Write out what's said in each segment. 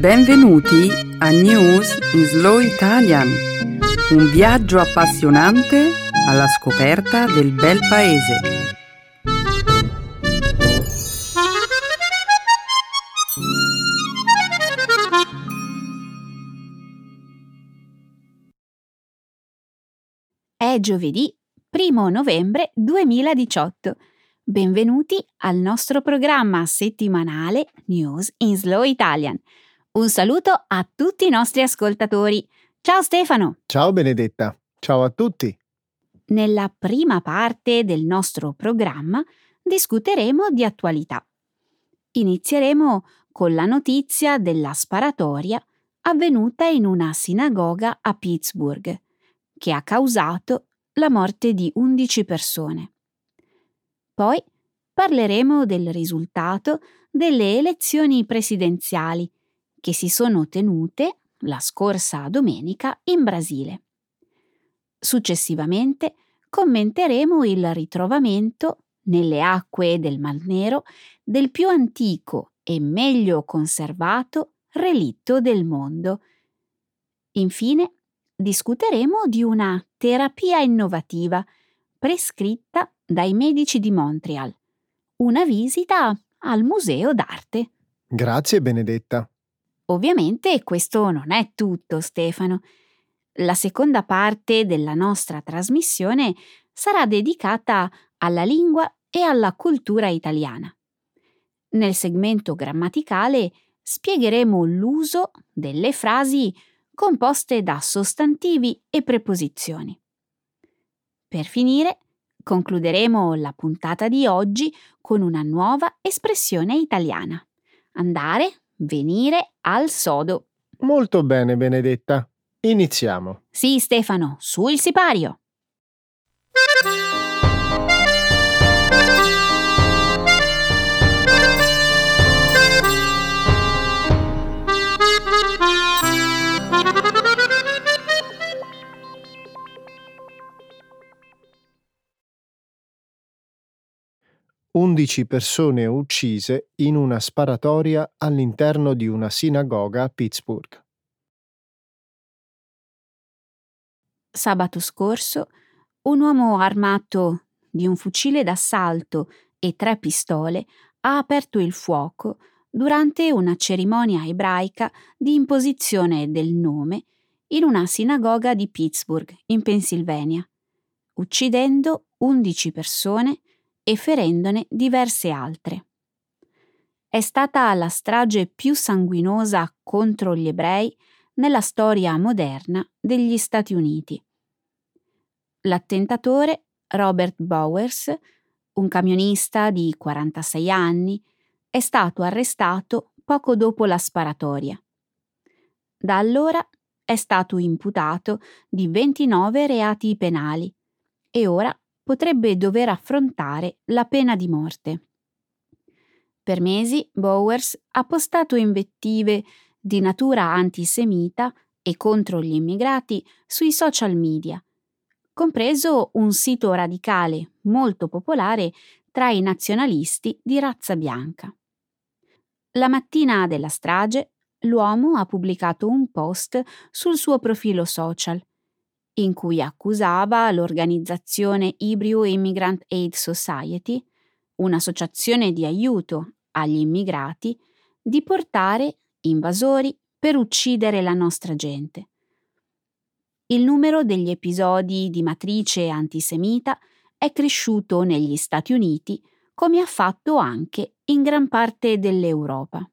Benvenuti a News in Slow Italian, un viaggio appassionante alla scoperta del bel paese. È giovedì 1 novembre 2018. Benvenuti al nostro programma settimanale News in Slow Italian. Un saluto a tutti i nostri ascoltatori. Ciao Stefano. Ciao Benedetta. Ciao a tutti. Nella prima parte del nostro programma discuteremo di attualità. Inizieremo con la notizia della sparatoria avvenuta in una sinagoga a Pittsburgh, che ha causato la morte di 11 persone. Poi parleremo del risultato delle elezioni presidenziali che si sono tenute la scorsa domenica in Brasile. Successivamente commenteremo il ritrovamento nelle acque del Mar Nero del più antico e meglio conservato relitto del mondo. Infine, discuteremo di una terapia innovativa prescritta dai medici di Montreal. Una visita al Museo d'arte. Grazie Benedetta. Ovviamente questo non è tutto, Stefano. La seconda parte della nostra trasmissione sarà dedicata alla lingua e alla cultura italiana. Nel segmento grammaticale spiegheremo l'uso delle frasi composte da sostantivi e preposizioni. Per finire, concluderemo la puntata di oggi con una nuova espressione italiana. Andare, venire al sodo. Molto bene, Benedetta. Iniziamo. Sì, Stefano, su il sipario. Undici persone uccise in una sparatoria all'interno di una sinagoga a Pittsburgh. Sabato scorso, un uomo armato di un fucile d'assalto e tre pistole ha aperto il fuoco durante una cerimonia ebraica di imposizione del nome in una sinagoga di Pittsburgh, in Pennsylvania, uccidendo 11 persone e ferendone diverse altre. È stata la strage più sanguinosa contro gli ebrei nella storia moderna degli Stati Uniti. L'attentatore Robert Bowers, un camionista di 46 anni, è stato arrestato poco dopo la sparatoria. Da allora è stato imputato di 29 reati penali e ora potrebbe dover affrontare la pena di morte. Per mesi Bowers ha postato invettive di natura antisemita e contro gli immigrati sui social media, compreso un sito radicale molto popolare tra i nazionalisti di razza bianca. La mattina della strage, l'uomo ha pubblicato un post sul suo profilo social in cui accusava l'organizzazione Hebrew Immigrant Aid Society, un'associazione di aiuto agli immigrati, di portare invasori per uccidere la nostra gente. Il numero degli episodi di matrice antisemita è cresciuto negli Stati Uniti come ha fatto anche in gran parte dell'Europa.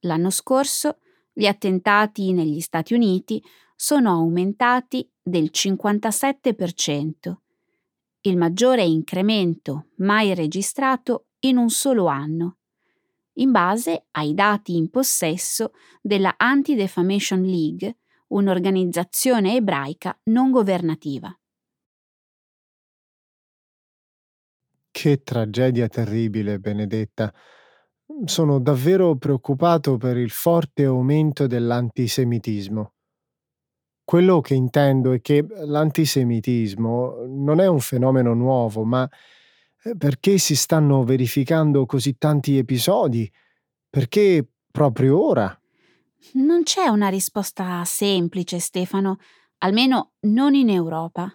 L'anno scorso gli attentati negli Stati Uniti sono aumentati del 57%, il maggiore incremento mai registrato in un solo anno, in base ai dati in possesso della Anti-Defamation League, un'organizzazione ebraica non governativa. Che tragedia terribile, Benedetta. Sono davvero preoccupato per il forte aumento dell'antisemitismo. Quello che intendo è che l'antisemitismo non è un fenomeno nuovo, ma eh, perché si stanno verificando così tanti episodi? Perché proprio ora? Non c'è una risposta semplice, Stefano, almeno non in Europa.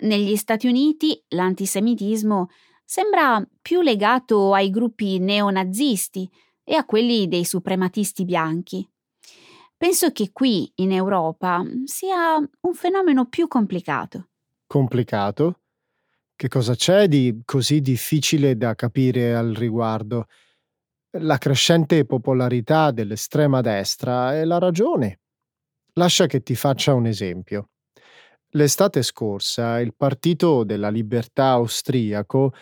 Negli Stati Uniti l'antisemitismo sembra più legato ai gruppi neonazisti e a quelli dei suprematisti bianchi. Penso che qui, in Europa, sia un fenomeno più complicato. Complicato? Che cosa c'è di così difficile da capire al riguardo? La crescente popolarità dell'estrema destra è la ragione. Lascia che ti faccia un esempio. L'estate scorsa il Partito della Libertà austriaco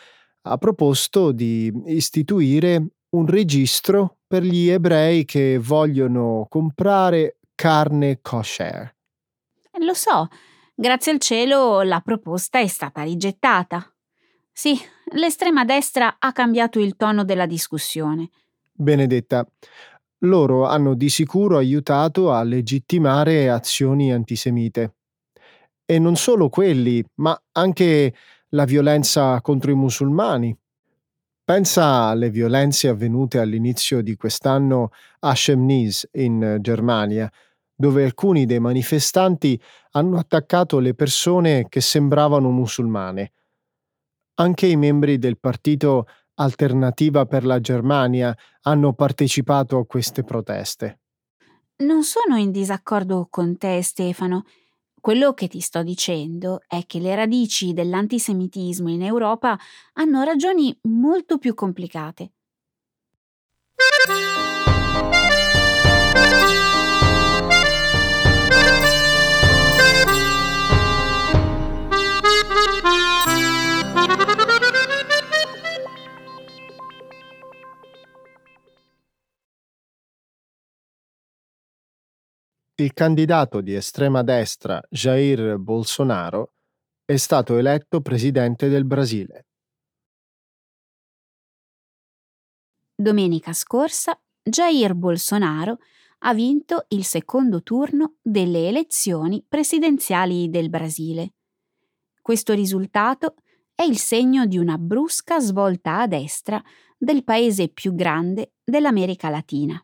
ha proposto di istituire un registro per gli ebrei che vogliono comprare carne kosher. Lo so, grazie al cielo la proposta è stata rigettata. Sì, l'estrema destra ha cambiato il tono della discussione. Benedetta, loro hanno di sicuro aiutato a legittimare azioni antisemite. E non solo quelli, ma anche la violenza contro i musulmani. Pensa alle violenze avvenute all'inizio di quest'anno a Chemnitz, in Germania, dove alcuni dei manifestanti hanno attaccato le persone che sembravano musulmane. Anche i membri del partito Alternativa per la Germania hanno partecipato a queste proteste. Non sono in disaccordo con te, Stefano. Quello che ti sto dicendo è che le radici dell'antisemitismo in Europa hanno ragioni molto più complicate. Il candidato di estrema destra Jair Bolsonaro è stato eletto presidente del Brasile. Domenica scorsa Jair Bolsonaro ha vinto il secondo turno delle elezioni presidenziali del Brasile. Questo risultato è il segno di una brusca svolta a destra del paese più grande dell'America Latina.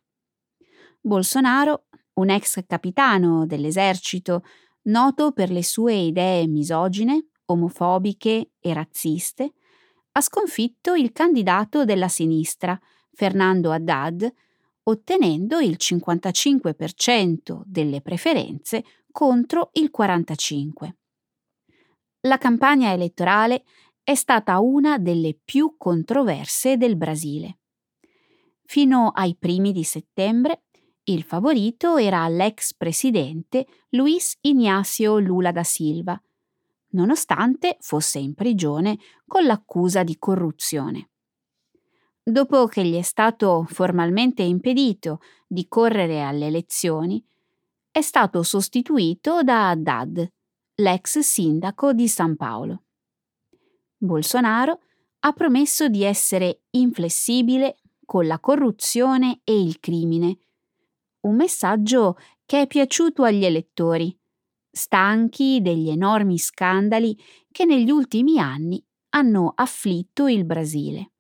Bolsonaro un ex capitano dell'esercito, noto per le sue idee misogine, omofobiche e razziste, ha sconfitto il candidato della sinistra, Fernando Haddad, ottenendo il 55% delle preferenze contro il 45%. La campagna elettorale è stata una delle più controverse del Brasile. Fino ai primi di settembre il favorito era l'ex presidente Luis Ignacio Lula da Silva, nonostante fosse in prigione con l'accusa di corruzione. Dopo che gli è stato formalmente impedito di correre alle elezioni, è stato sostituito da Haddad, l'ex sindaco di San Paolo. Bolsonaro ha promesso di essere inflessibile con la corruzione e il crimine un messaggio che è piaciuto agli elettori, stanchi degli enormi scandali che negli ultimi anni hanno afflitto il Brasile.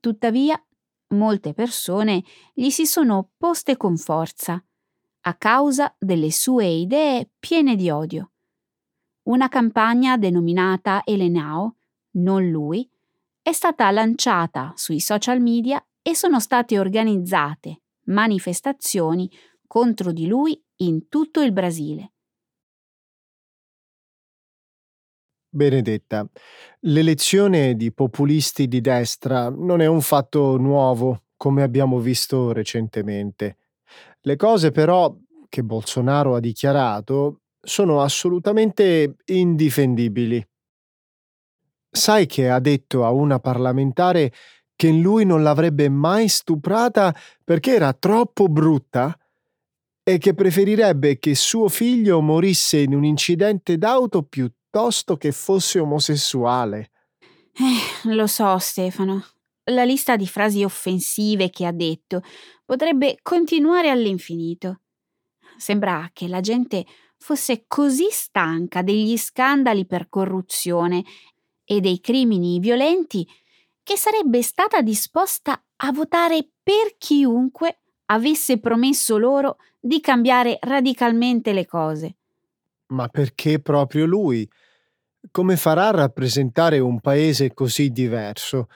Tuttavia, molte persone gli si sono opposte con forza, a causa delle sue idee piene di odio. Una campagna denominata Elenao, non lui, è stata lanciata sui social media e sono state organizzate manifestazioni contro di lui in tutto il Brasile. Benedetta, l'elezione di populisti di destra non è un fatto nuovo, come abbiamo visto recentemente. Le cose però che Bolsonaro ha dichiarato sono assolutamente indifendibili. Sai che ha detto a una parlamentare che lui non l'avrebbe mai stuprata perché era troppo brutta e che preferirebbe che suo figlio morisse in un incidente d'auto piuttosto che fosse omosessuale. Eh, lo so, Stefano. La lista di frasi offensive che ha detto potrebbe continuare all'infinito. Sembra che la gente fosse così stanca degli scandali per corruzione e dei crimini violenti che sarebbe stata disposta a votare per chiunque avesse promesso loro di cambiare radicalmente le cose. Ma perché proprio lui? Come farà a rappresentare un paese così diverso?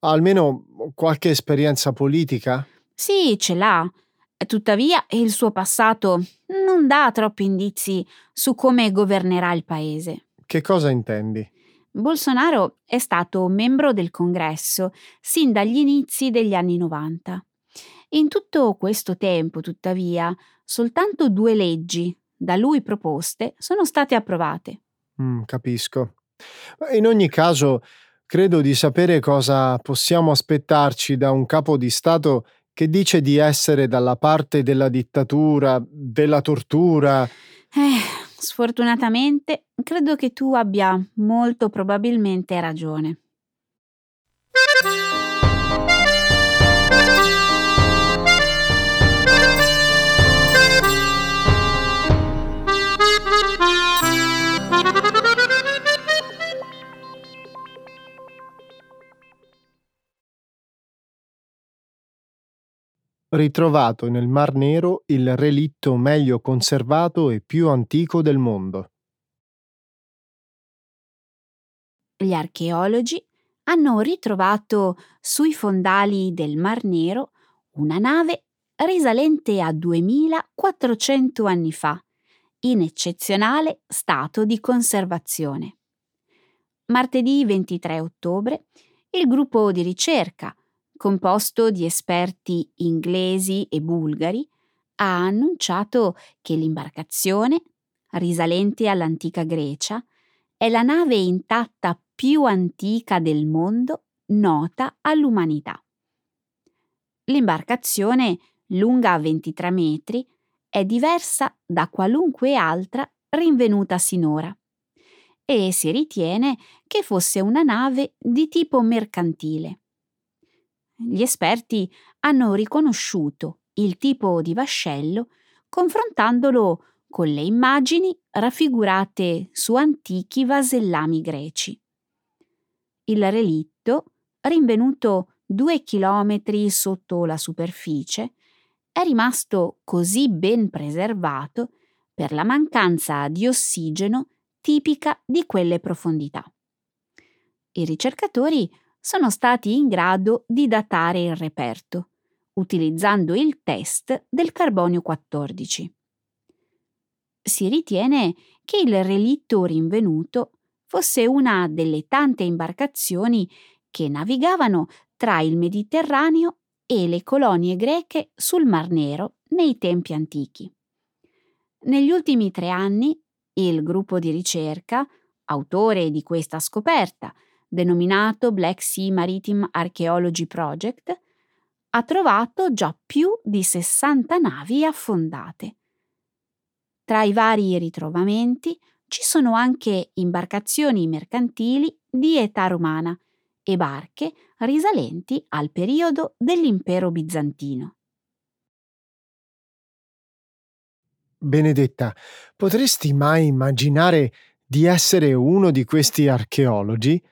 Ha almeno qualche esperienza politica? Sì, ce l'ha. Tuttavia il suo passato non dà troppi indizi su come governerà il paese. Che cosa intendi? Bolsonaro è stato membro del Congresso sin dagli inizi degli anni 90. In tutto questo tempo, tuttavia, soltanto due leggi da lui proposte sono state approvate. Mm, capisco. In ogni caso, credo di sapere cosa possiamo aspettarci da un capo di Stato che dice di essere dalla parte della dittatura, della tortura. Eh, sfortunatamente, credo che tu abbia molto probabilmente ragione. Ritrovato nel Mar Nero il relitto meglio conservato e più antico del mondo. Gli archeologi hanno ritrovato sui fondali del Mar Nero una nave risalente a 2400 anni fa, in eccezionale stato di conservazione. Martedì 23 ottobre il gruppo di ricerca composto di esperti inglesi e bulgari, ha annunciato che l'imbarcazione, risalente all'antica Grecia, è la nave intatta più antica del mondo nota all'umanità. L'imbarcazione, lunga 23 metri, è diversa da qualunque altra rinvenuta sinora e si ritiene che fosse una nave di tipo mercantile. Gli esperti hanno riconosciuto il tipo di vascello confrontandolo con le immagini raffigurate su antichi vasellami greci. Il relitto, rinvenuto due chilometri sotto la superficie, è rimasto così ben preservato per la mancanza di ossigeno tipica di quelle profondità. I ricercatori sono stati in grado di datare il reperto, utilizzando il test del carbonio 14. Si ritiene che il relitto rinvenuto fosse una delle tante imbarcazioni che navigavano tra il Mediterraneo e le colonie greche sul Mar Nero nei tempi antichi. Negli ultimi tre anni il gruppo di ricerca, autore di questa scoperta, denominato Black Sea Maritime Archaeology Project, ha trovato già più di 60 navi affondate. Tra i vari ritrovamenti ci sono anche imbarcazioni mercantili di età romana e barche risalenti al periodo dell'impero bizantino. Benedetta, potresti mai immaginare di essere uno di questi archeologi?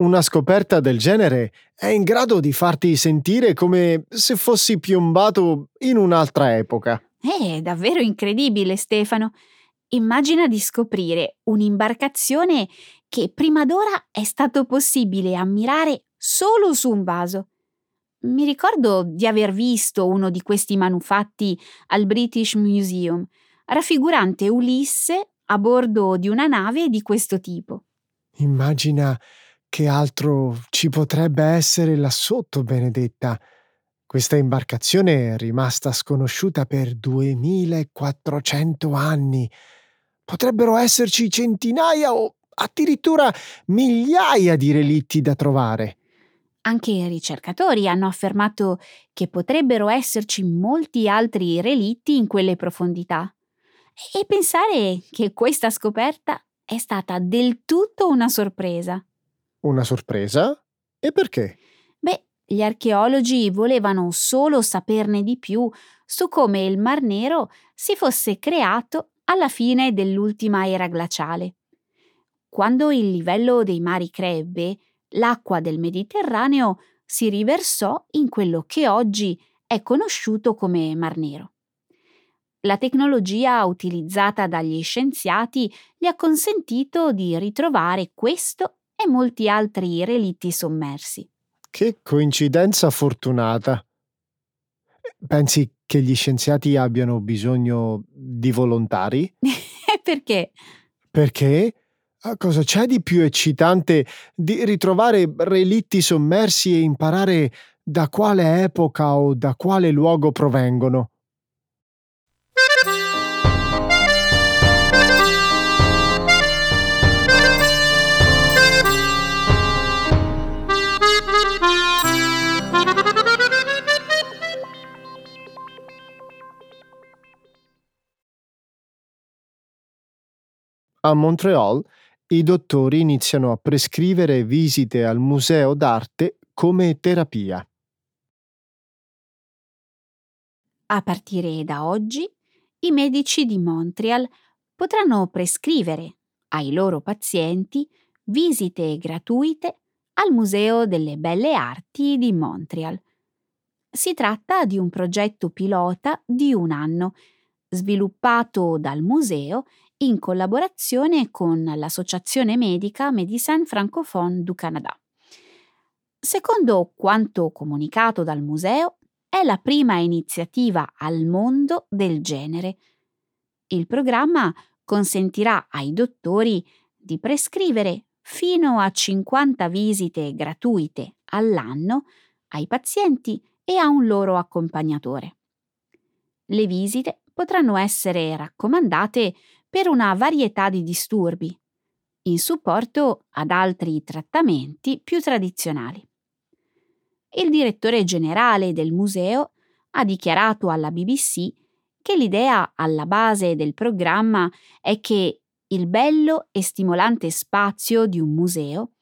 Una scoperta del genere è in grado di farti sentire come se fossi piombato in un'altra epoca. È davvero incredibile, Stefano. Immagina di scoprire un'imbarcazione che prima d'ora è stato possibile ammirare solo su un vaso. Mi ricordo di aver visto uno di questi manufatti al British Museum, raffigurante Ulisse a bordo di una nave di questo tipo. Immagina che altro ci potrebbe essere là sotto, Benedetta? Questa imbarcazione è rimasta sconosciuta per 2400 anni. Potrebbero esserci centinaia o addirittura migliaia di relitti da trovare. Anche i ricercatori hanno affermato che potrebbero esserci molti altri relitti in quelle profondità. E pensare che questa scoperta è stata del tutto una sorpresa. Una sorpresa? E perché? Beh, gli archeologi volevano solo saperne di più su come il Mar Nero si fosse creato alla fine dell'ultima era glaciale. Quando il livello dei mari crebbe, l'acqua del Mediterraneo si riversò in quello che oggi è conosciuto come Mar Nero. La tecnologia utilizzata dagli scienziati gli ha consentito di ritrovare questo e molti altri relitti sommersi. Che coincidenza fortunata. Pensi che gli scienziati abbiano bisogno di volontari? Perché? Perché? Ah, cosa c'è di più eccitante di ritrovare relitti sommersi e imparare da quale epoca o da quale luogo provengono? A Montreal i dottori iniziano a prescrivere visite al museo d'arte come terapia. A partire da oggi, i medici di Montreal potranno prescrivere ai loro pazienti visite gratuite al Museo delle Belle Arti di Montreal. Si tratta di un progetto pilota di un anno, sviluppato dal museo in collaborazione con l'Associazione medica Médecins Francophones du Canada. Secondo quanto comunicato dal museo, è la prima iniziativa al mondo del genere. Il programma consentirà ai dottori di prescrivere fino a 50 visite gratuite all'anno ai pazienti e a un loro accompagnatore. Le visite potranno essere raccomandate per una varietà di disturbi, in supporto ad altri trattamenti più tradizionali. Il direttore generale del museo ha dichiarato alla BBC che l'idea alla base del programma è che il bello e stimolante spazio di un museo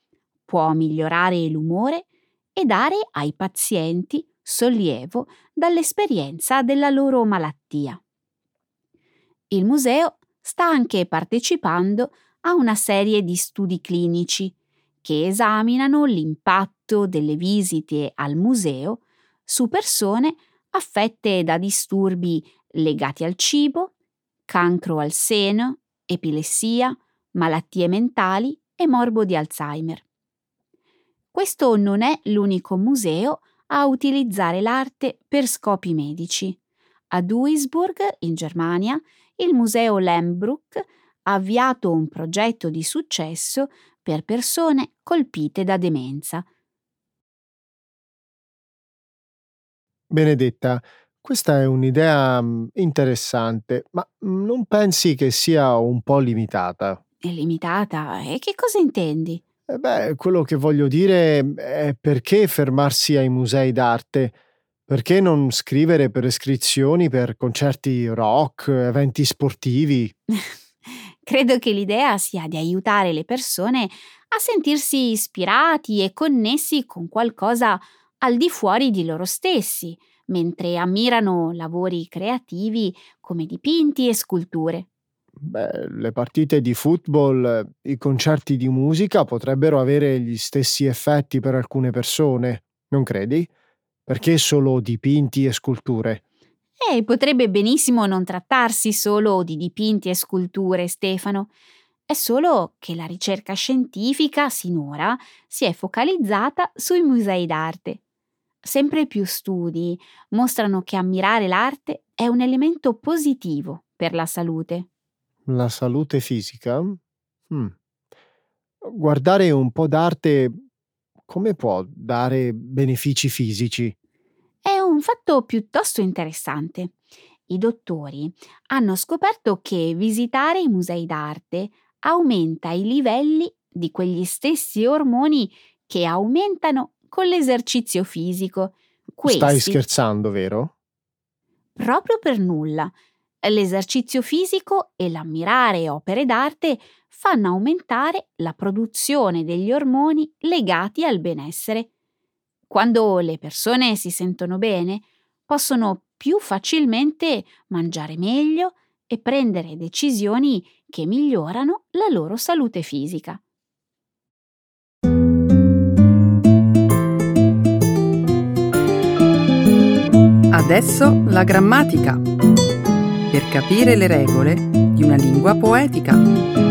può migliorare l'umore e dare ai pazienti sollievo dall'esperienza della loro malattia. Il museo sta anche partecipando a una serie di studi clinici che esaminano l'impatto delle visite al museo su persone affette da disturbi legati al cibo, cancro al seno, epilessia, malattie mentali e morbo di Alzheimer. Questo non è l'unico museo a utilizzare l'arte per scopi medici. A Duisburg, in Germania, il Museo Lembruck ha avviato un progetto di successo per persone colpite da demenza. Benedetta, questa è un'idea mm, interessante, ma mm, non pensi che sia un po' limitata? È limitata? E che cosa intendi? Eh beh, quello che voglio dire è perché fermarsi ai musei d'arte? Perché non scrivere prescrizioni per concerti rock, eventi sportivi? Credo che l'idea sia di aiutare le persone a sentirsi ispirati e connessi con qualcosa al di fuori di loro stessi, mentre ammirano lavori creativi come dipinti e sculture. Beh, le partite di football, i concerti di musica potrebbero avere gli stessi effetti per alcune persone, non credi? Perché solo dipinti e sculture? E potrebbe benissimo non trattarsi solo di dipinti e sculture, Stefano. È solo che la ricerca scientifica sinora si è focalizzata sui musei d'arte. Sempre più studi mostrano che ammirare l'arte è un elemento positivo per la salute. La salute fisica? Hmm. Guardare un po' d'arte come può dare benefici fisici? È un fatto piuttosto interessante. I dottori hanno scoperto che visitare i musei d'arte aumenta i livelli di quegli stessi ormoni che aumentano con l'esercizio fisico. Questi, Stai scherzando, vero? Proprio per nulla. L'esercizio fisico e l'ammirare opere d'arte fanno aumentare la produzione degli ormoni legati al benessere. Quando le persone si sentono bene, possono più facilmente mangiare meglio e prendere decisioni che migliorano la loro salute fisica. adesso la grammatica, per capire le regole di una lingua poetica.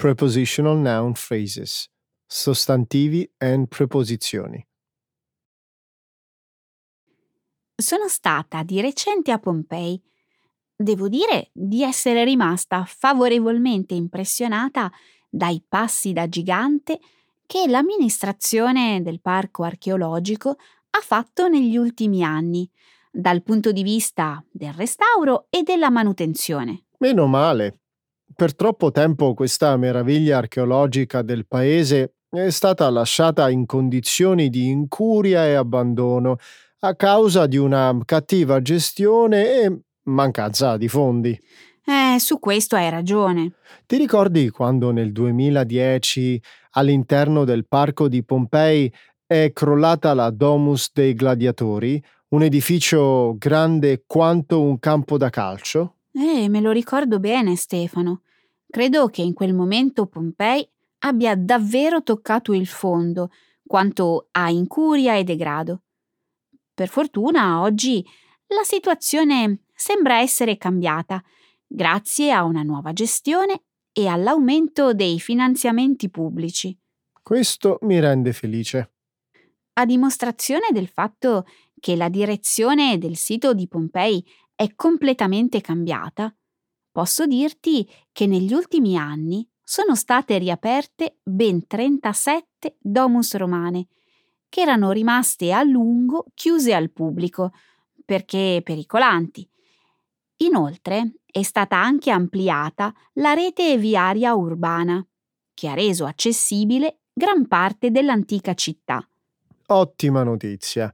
Prepositional noun phrases. Sostantivi and preposizioni. Sono stata di recente a Pompei. Devo dire di essere rimasta favorevolmente impressionata dai passi da gigante che l'amministrazione del parco archeologico ha fatto negli ultimi anni, dal punto di vista del restauro e della manutenzione. Meno male. Per troppo tempo questa meraviglia archeologica del paese è stata lasciata in condizioni di incuria e abbandono a causa di una cattiva gestione e mancanza di fondi. Eh, su questo hai ragione. Ti ricordi quando nel 2010 all'interno del parco di Pompei è crollata la Domus dei Gladiatori, un edificio grande quanto un campo da calcio? Eh, me lo ricordo bene, Stefano. Credo che in quel momento Pompei abbia davvero toccato il fondo quanto a incuria e degrado. Per fortuna oggi la situazione sembra essere cambiata grazie a una nuova gestione e all'aumento dei finanziamenti pubblici. Questo mi rende felice. A dimostrazione del fatto che la direzione del sito di Pompei è completamente cambiata, posso dirti che negli ultimi anni sono state riaperte ben 37 domus romane, che erano rimaste a lungo chiuse al pubblico perché pericolanti. Inoltre è stata anche ampliata la rete viaria urbana, che ha reso accessibile gran parte dell'antica città. Ottima notizia.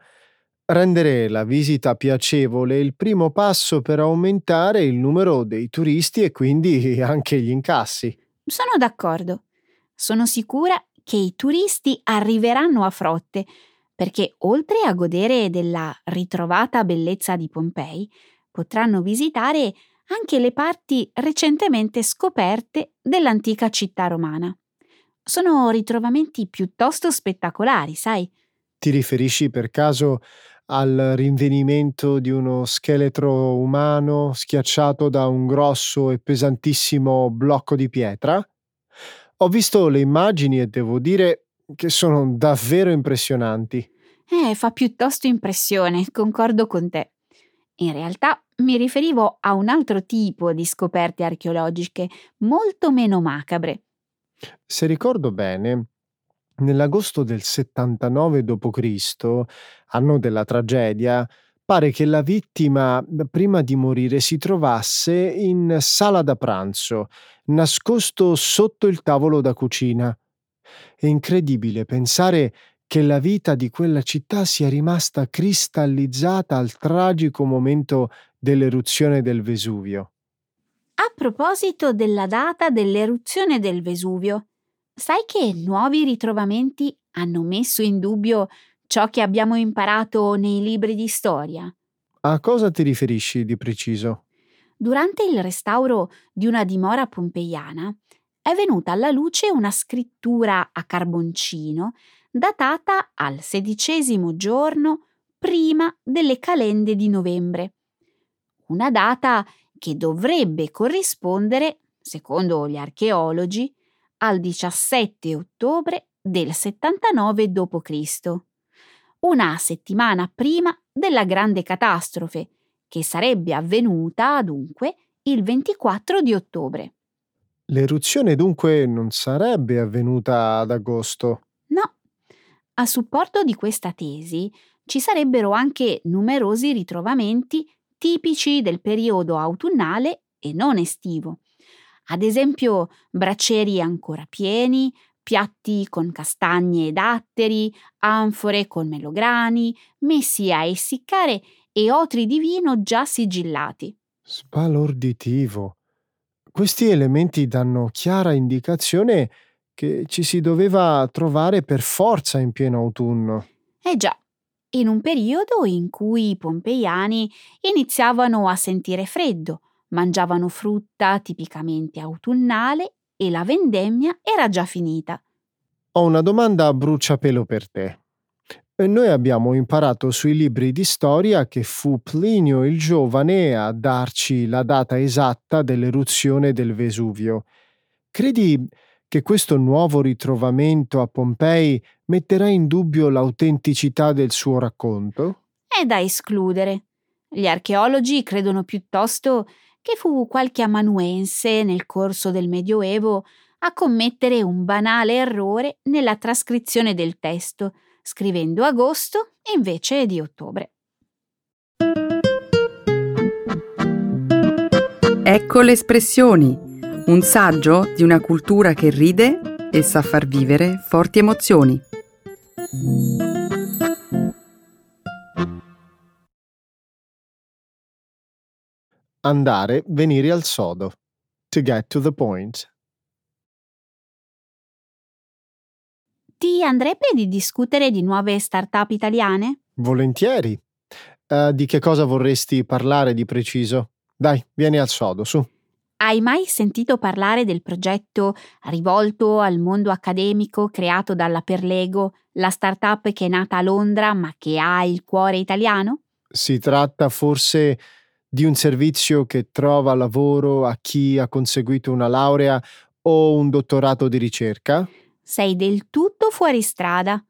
Rendere la visita piacevole è il primo passo per aumentare il numero dei turisti e quindi anche gli incassi. Sono d'accordo. Sono sicura che i turisti arriveranno a frotte perché oltre a godere della ritrovata bellezza di Pompei, potranno visitare anche le parti recentemente scoperte dell'antica città romana. Sono ritrovamenti piuttosto spettacolari, sai? Ti riferisci per caso al rinvenimento di uno scheletro umano schiacciato da un grosso e pesantissimo blocco di pietra? Ho visto le immagini e devo dire che sono davvero impressionanti. Eh, fa piuttosto impressione, concordo con te. In realtà mi riferivo a un altro tipo di scoperte archeologiche, molto meno macabre. Se ricordo bene, nell'agosto del 79 d.C., anno della tragedia, pare che la vittima, prima di morire, si trovasse in sala da pranzo, nascosto sotto il tavolo da cucina. È incredibile pensare che la vita di quella città sia rimasta cristallizzata al tragico momento dell'eruzione del Vesuvio. A proposito della data dell'eruzione del Vesuvio, sai che nuovi ritrovamenti hanno messo in dubbio ciò che abbiamo imparato nei libri di storia? A cosa ti riferisci di preciso? Durante il restauro di una dimora pompeiana è venuta alla luce una scrittura a carboncino datata al sedicesimo giorno prima delle calende di novembre. Una data che dovrebbe corrispondere, secondo gli archeologi, al 17 ottobre del 79 d.C., una settimana prima della grande catastrofe, che sarebbe avvenuta dunque il 24 di ottobre. L'eruzione dunque non sarebbe avvenuta ad agosto. No, a supporto di questa tesi ci sarebbero anche numerosi ritrovamenti tipici del periodo autunnale e non estivo. Ad esempio braccieri ancora pieni, piatti con castagne e datteri, anfore con melograni, messi a essiccare e otri di vino già sigillati. Sbalorditivo. Questi elementi danno chiara indicazione che ci si doveva trovare per forza in pieno autunno. Eh già, in un periodo in cui i pompeiani iniziavano a sentire freddo, mangiavano frutta tipicamente autunnale e la vendemmia era già finita. Ho una domanda a bruciapelo per te. Noi abbiamo imparato sui libri di storia che fu Plinio il giovane a darci la data esatta dell'eruzione del Vesuvio. Credi che questo nuovo ritrovamento a Pompei metterà in dubbio l'autenticità del suo racconto? È da escludere. Gli archeologi credono piuttosto che fu qualche amanuense nel corso del Medioevo a commettere un banale errore nella trascrizione del testo, scrivendo agosto invece di ottobre. Ecco le espressioni, un saggio di una cultura che ride e sa far vivere forti emozioni. Andare, venire al sodo. To get to the point. Ti andrebbe di discutere di nuove start-up italiane? Volentieri. Uh, di che cosa vorresti parlare di preciso? Dai, vieni al sodo, su. Hai mai sentito parlare del progetto rivolto al mondo accademico creato dalla Perlego, la start-up che è nata a Londra ma che ha il cuore italiano? Si tratta forse di un servizio che trova lavoro a chi ha conseguito una laurea o un dottorato di ricerca? sei del tutto fuori strada.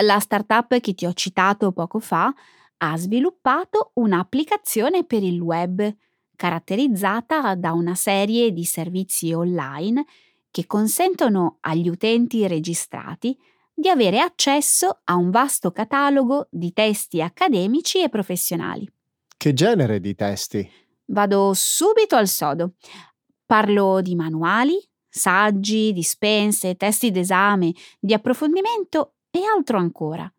La startup che ti ho citato poco fa ha sviluppato un'applicazione per il web caratterizzata da una serie di servizi online che consentono agli utenti registrati di avere accesso a un vasto catalogo di testi accademici e professionali. Che genere di testi? Vado subito al sodo. Parlo di manuali, saggi, dispense, testi d'esame, di approfondimento e altro ancora.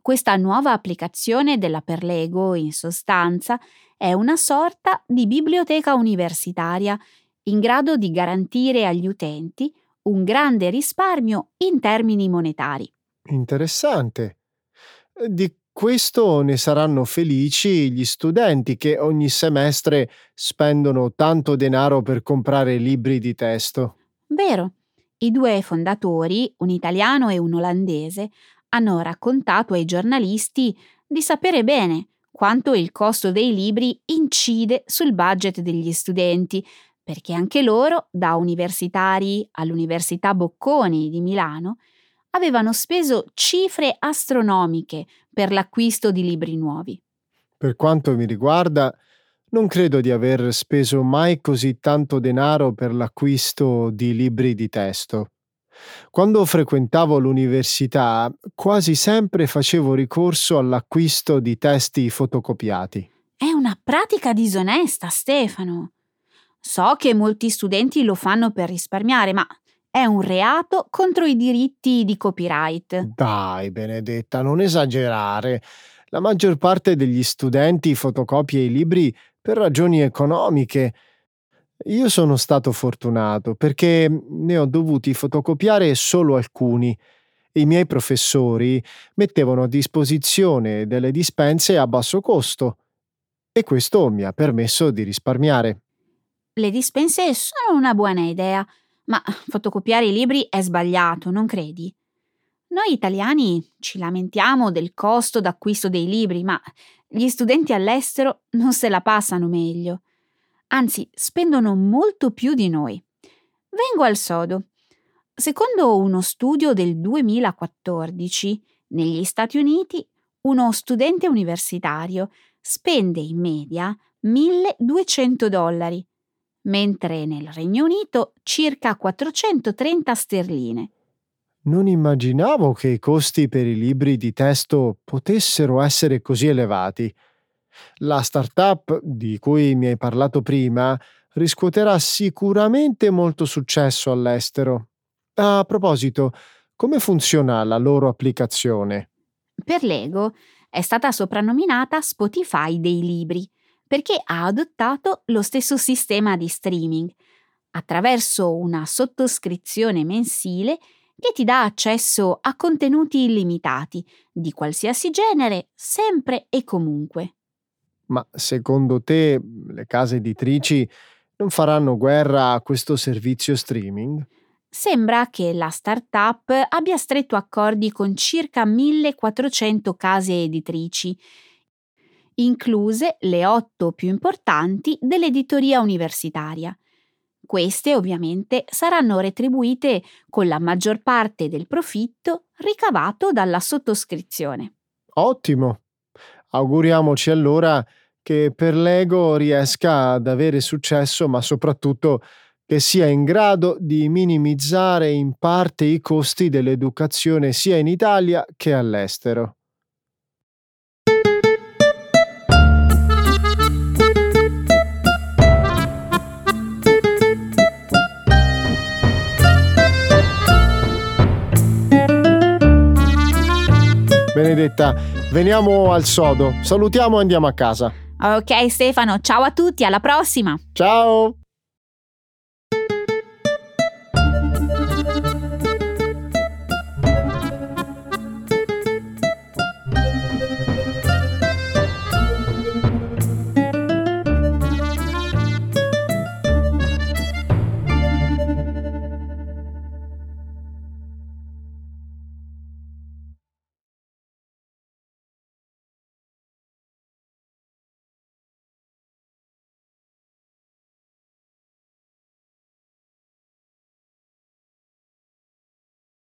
Questa nuova applicazione della Perlego, in sostanza, è una sorta di biblioteca universitaria in grado di garantire agli utenti un grande risparmio in termini monetari. Interessante. Di questo ne saranno felici gli studenti che ogni semestre spendono tanto denaro per comprare libri di testo. Vero. I due fondatori, un italiano e un olandese, hanno raccontato ai giornalisti di sapere bene quanto il costo dei libri incide sul budget degli studenti, perché anche loro, da universitari all'Università Bocconi di Milano, avevano speso cifre astronomiche per l'acquisto di libri nuovi. Per quanto mi riguarda, non credo di aver speso mai così tanto denaro per l'acquisto di libri di testo. Quando frequentavo l'università, quasi sempre facevo ricorso all'acquisto di testi fotocopiati. È una pratica disonesta, Stefano. So che molti studenti lo fanno per risparmiare, ma è un reato contro i diritti di copyright. Dai, Benedetta, non esagerare. La maggior parte degli studenti fotocopia i libri per ragioni economiche. Io sono stato fortunato perché ne ho dovuti fotocopiare solo alcuni. I miei professori mettevano a disposizione delle dispense a basso costo e questo mi ha permesso di risparmiare. Le dispense sono una buona idea ma fotocopiare i libri è sbagliato, non credi? Noi italiani ci lamentiamo del costo d'acquisto dei libri, ma gli studenti all'estero non se la passano meglio. Anzi, spendono molto più di noi. Vengo al sodo. Secondo uno studio del 2014, negli Stati Uniti, uno studente universitario spende in media 1200 dollari mentre nel Regno Unito circa 430 sterline. Non immaginavo che i costi per i libri di testo potessero essere così elevati. La startup di cui mi hai parlato prima riscuoterà sicuramente molto successo all'estero. A proposito, come funziona la loro applicazione? Per Lego è stata soprannominata Spotify dei libri perché ha adottato lo stesso sistema di streaming, attraverso una sottoscrizione mensile che ti dà accesso a contenuti illimitati, di qualsiasi genere, sempre e comunque. Ma secondo te le case editrici non faranno guerra a questo servizio streaming? Sembra che la startup abbia stretto accordi con circa 1400 case editrici, incluse le otto più importanti dell'editoria universitaria. Queste ovviamente saranno retribuite con la maggior parte del profitto ricavato dalla sottoscrizione. Ottimo! Auguriamoci allora che per Lego riesca ad avere successo, ma soprattutto che sia in grado di minimizzare in parte i costi dell'educazione sia in Italia che all'estero. Benedetta, veniamo al sodo. Salutiamo e andiamo a casa. Ok Stefano, ciao a tutti, alla prossima! Ciao!